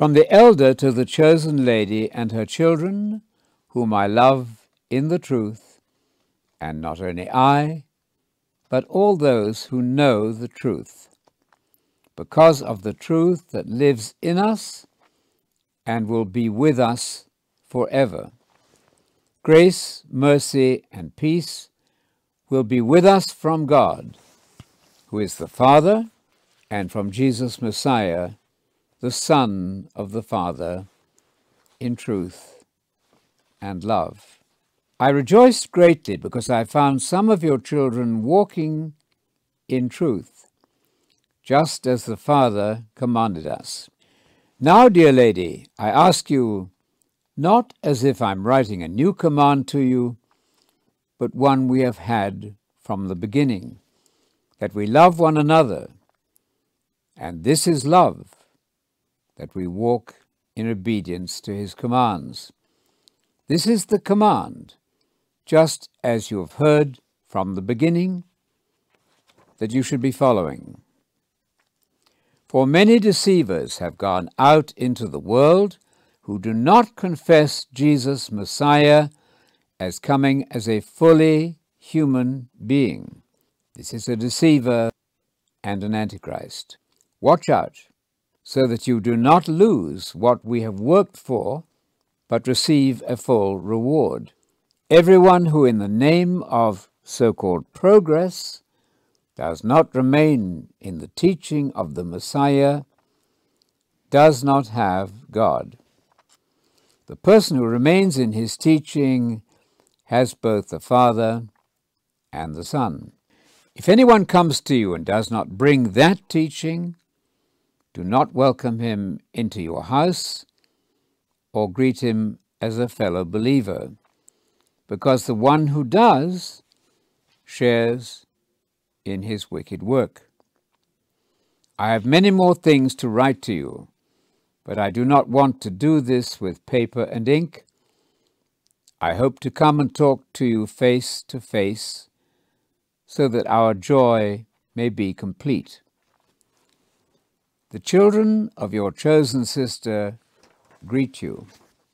From the elder to the chosen lady and her children, whom I love in the truth, and not only I, but all those who know the truth, because of the truth that lives in us and will be with us forever. Grace, mercy, and peace will be with us from God, who is the Father, and from Jesus Messiah, the Son of the Father, in truth and love. I rejoiced greatly because I found some of your children walking in truth, just as the Father commanded us. Now, dear lady, I ask you, not as if I'm writing a new command to you, but one we have had from the beginning, that we love one another. And this is love, that we walk in obedience to his commands. This is the command just as you have heard from the beginning, that you should be following. For many deceivers have gone out into the world who do not confess Jesus Messiah as coming as a fully human being. This is a deceiver and an antichrist. Watch out so that you do not lose what we have worked for, but receive a full reward. Everyone who, in the name of so called progress, does not remain in the teaching of the Messiah does not have God. The person who remains in his teaching has both the Father and the Son. If anyone comes to you and does not bring that teaching, do not welcome him into your house or greet him as a fellow believer because the one who does shares in his wicked work. I have many more things to write to you, but I do not want to do this with paper and ink. I hope to come and talk to you face to face so that our joy may be complete. The children of your chosen sister greet you.